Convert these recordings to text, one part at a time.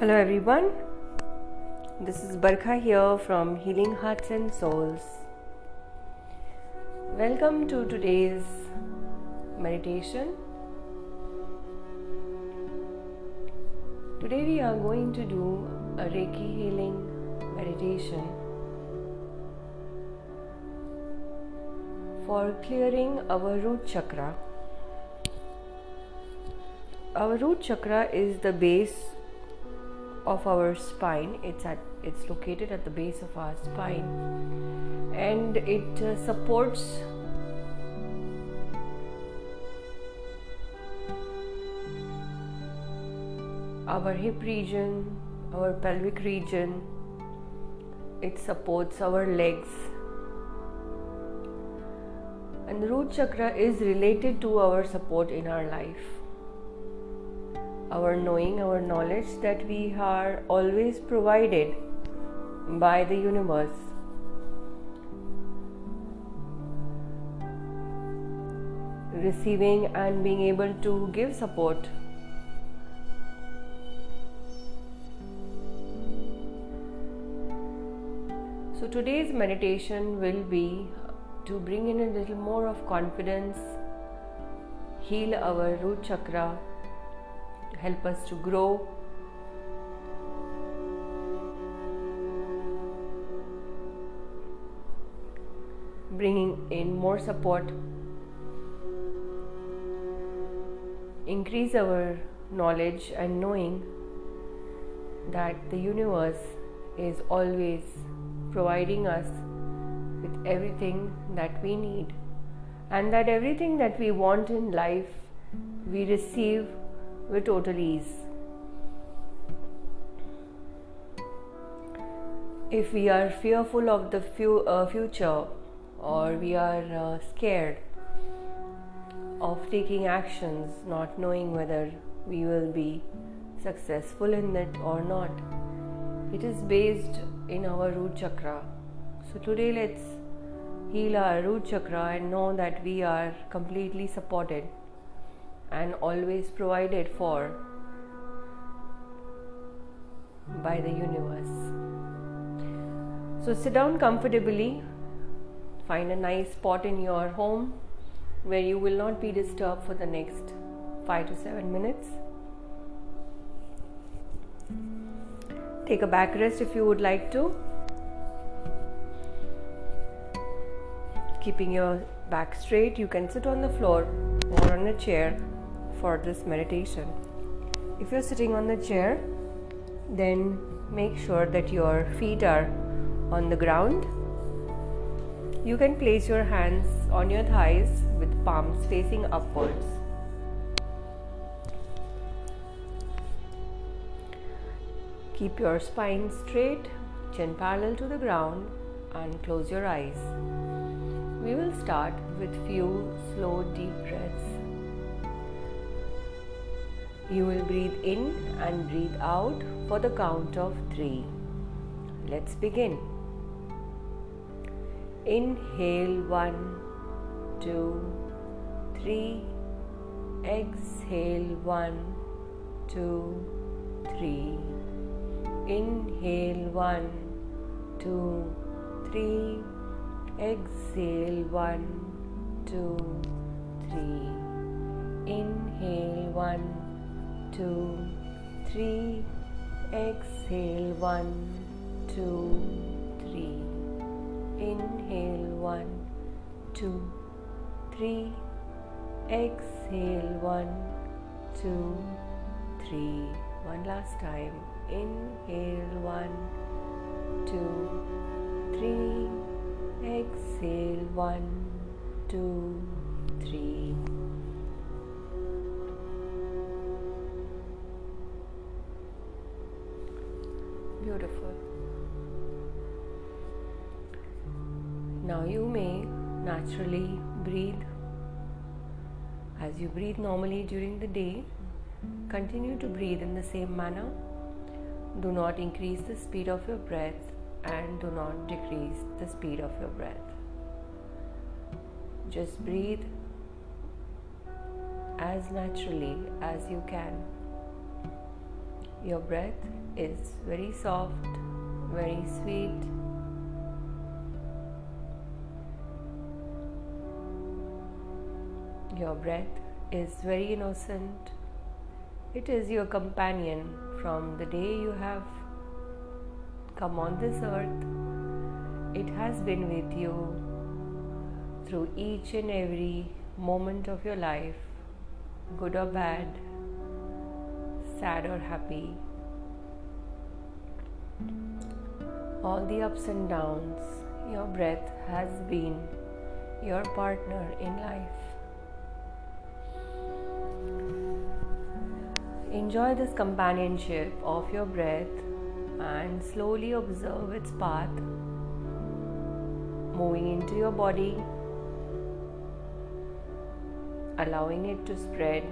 Hello, everyone. This is Barkha here from Healing Hearts and Souls. Welcome to today's meditation. Today, we are going to do a Reiki healing meditation for clearing our root chakra. Our root chakra is the base of our spine. It's at it's located at the base of our spine. And it uh, supports our hip region our pelvic region. It supports our legs. And root chakra is related to our support in our life our knowing, our knowledge that we are always provided by the universe. Receiving and being able to give support. So, today's meditation will be to bring in a little more of confidence, heal our root chakra help us to grow. Bringing in more support, increase our knowledge and knowing that the universe is always providing us with everything that we need and that everything that we want in life we receive with total ease. If we are fearful of the fu- uh, future or we are uh, scared of taking actions, not knowing whether we will be successful in it or not, it is based in our root chakra. So, today let's heal our root chakra and know that we are completely supported and always provided for by the universe. So sit down comfortably, find a nice spot in your home where you will not be disturbed for the next 5 to 7 minutes. Take a back rest if you would like to. Keeping your back straight, you can sit on the floor or on a chair for this meditation. If you're sitting on the chair, then make sure that your feet are on the ground. You can place your hands on your thighs with palms facing upwards. Keep your spine straight, chin parallel to the ground, and close your eyes. We will start with few slow deep breaths. You will breathe in and breathe out for the count of three. Let's begin. Inhale one, two, three. Exhale one, two, three. Inhale one, two, three. Exhale one, two, three. Inhale one two, three. Exhale one, two, three. Inhale one, two, three. Exhale one, two, three. One last time. Inhale one, two, three. Exhale one, two, naturally breathe. As you breathe normally during the day, continue to breathe in the same manner. Do not increase the speed of your breath and do not decrease the speed of your breath. Just breathe as naturally as you can Your breath is very soft, very sweet. Your breath is very innocent. It is your companion from the day you have come on this earth. It has been with you through each and every moment of your life, good or bad, sad or happy. All the ups and downs, your breath has been your partner in life. Enjoy this companionship of your breath and slowly observe its path moving into your body, allowing it to spread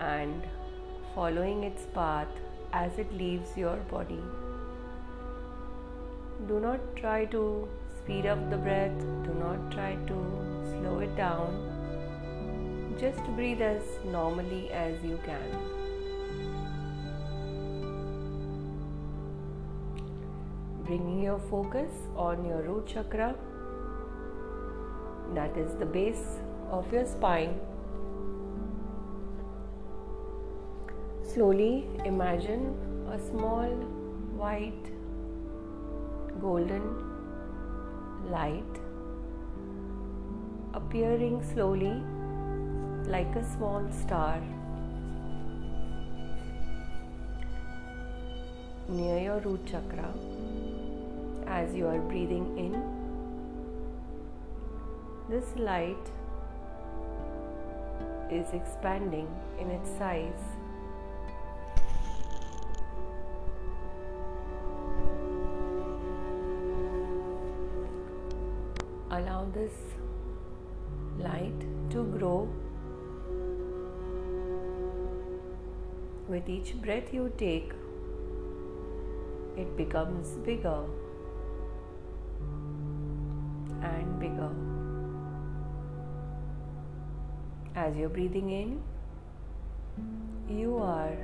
and following its path as it leaves your body. Do not try to speed up the breath, do not try to slow it down just breathe as normally as you can. Bringing your focus on your root chakra, that is the base of your spine. Slowly imagine a small white golden light appearing slowly like a small star. Near your root chakra, as you are breathing in, this light is expanding in its size. Allow this light to grow With each breath you take, it becomes bigger and bigger. As you're breathing in, you are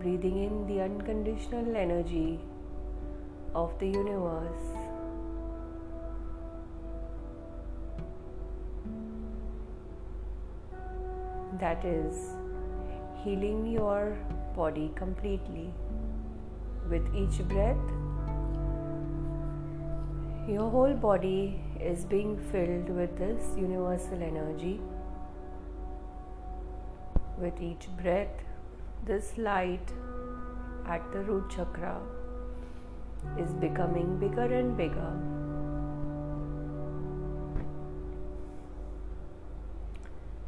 breathing in the unconditional energy of the universe. That is healing your body completely. With each breath, your whole body is being filled with this universal energy. With each breath, this light at the root chakra is becoming bigger and bigger.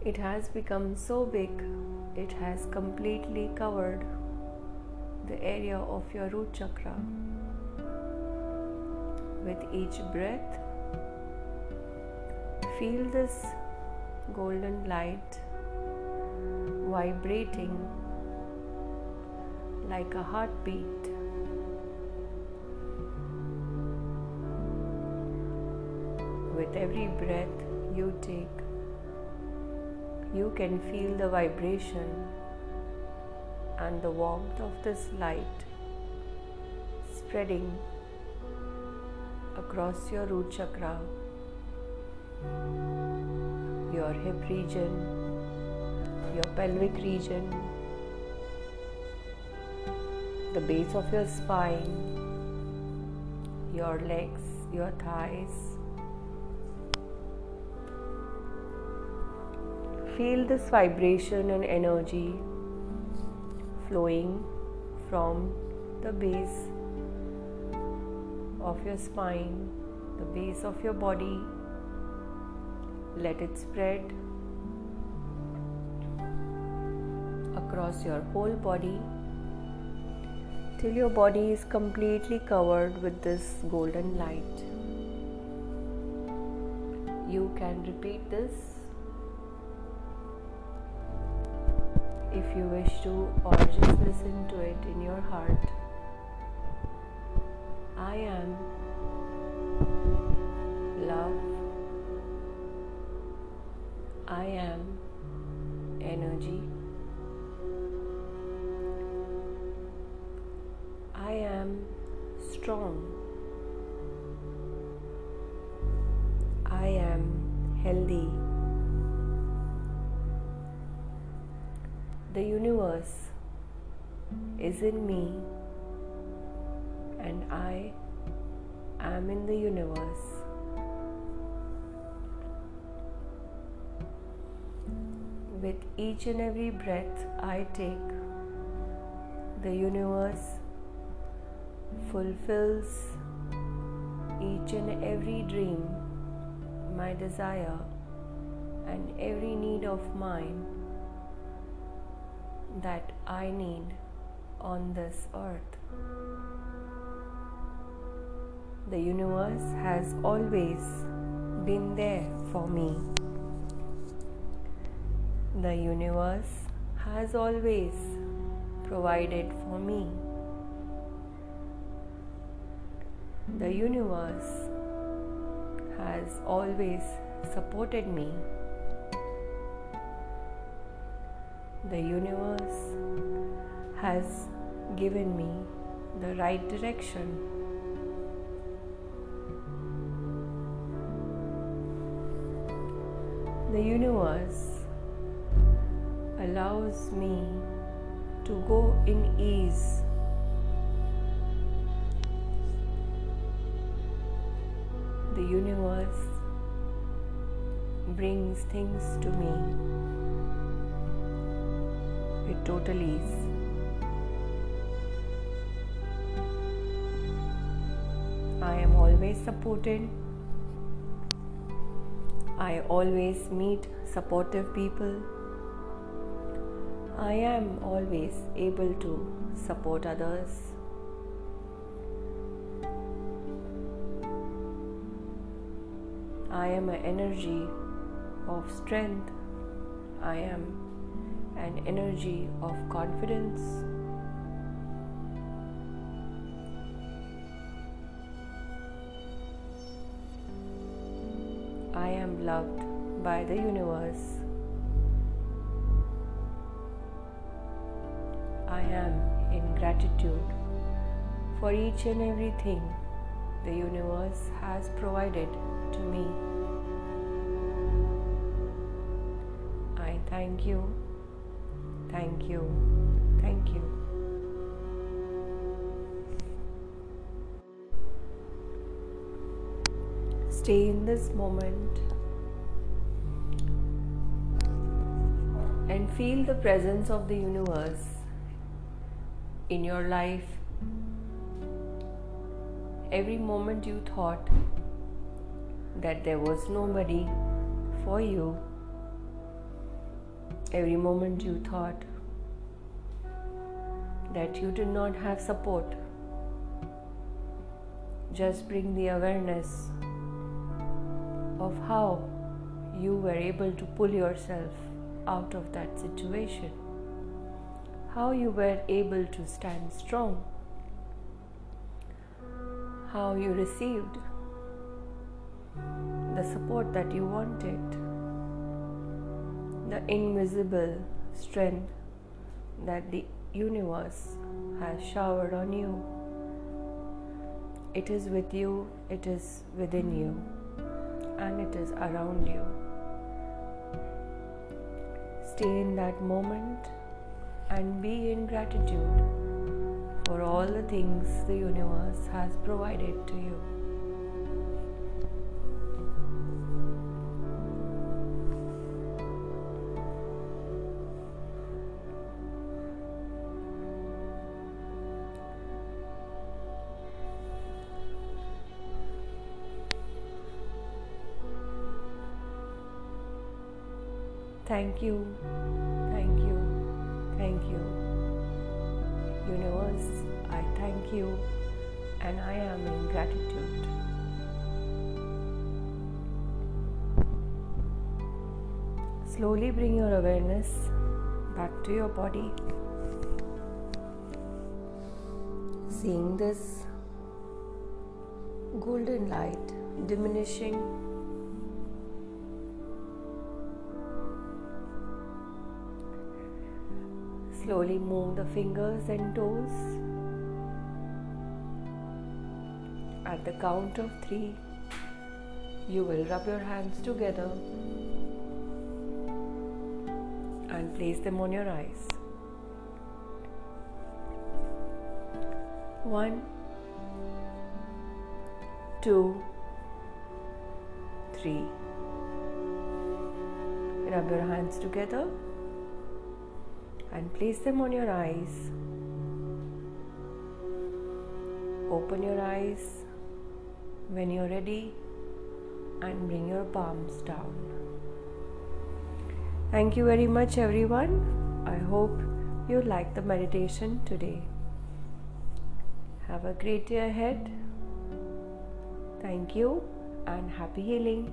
It has become so big, it has completely covered the area of your root chakra. With each breath, feel this golden light vibrating like a heartbeat. With every breath you take, you can feel the vibration and the warmth of this light spreading across your root chakra, your hip region, your pelvic region, the base of your spine, your legs, your thighs feel this vibration and energy flowing from the base of your spine, the base of your body. Let it spread across your whole body till your body is completely covered with this golden light. You can repeat this if you wish to, or just listen to it in your heart. I am love. I am energy. I am strong. I am healthy. The universe is in me, and I am in the universe. With each and every breath I take, the universe fulfills each and every dream, my desire, and every need of mine that I need on this earth. The universe has always been there for me. The universe has always provided for me. The universe has always supported me. The universe has given me the right direction. The universe allows me to go in ease. The universe brings things to me with total ease. I am always supported. I always meet supportive people. I am always able to support others. I am an energy of strength. I am an energy of confidence. I am loved by the universe. I am in gratitude for each and everything the universe has provided to me. I thank you, thank you, thank you. Stay in this moment and feel the presence of the universe in your life. Every moment you thought that there was nobody for you, every moment you thought that you did not have support, just bring the awareness of how you were able to pull yourself out of that situation, how you were able to stand strong, how you received the support that you wanted, the invisible strength that the universe has showered on you. It is with you, it is within you, and it is around you. Stay in that moment and be in gratitude for all the things the universe has provided to you. Thank you, thank you, thank you. Universe, I thank you and I am in gratitude. Slowly bring your awareness back to your body. Seeing this golden light diminishing Slowly move the fingers and toes. At the count of three, you will rub your hands together and place them on your eyes. One, two, three. Rub your hands together and place them on your eyes. Open your eyes when you're ready and bring your palms down. Thank you very much, everyone. I hope you liked the meditation today. Have a great day ahead. Thank you and happy healing.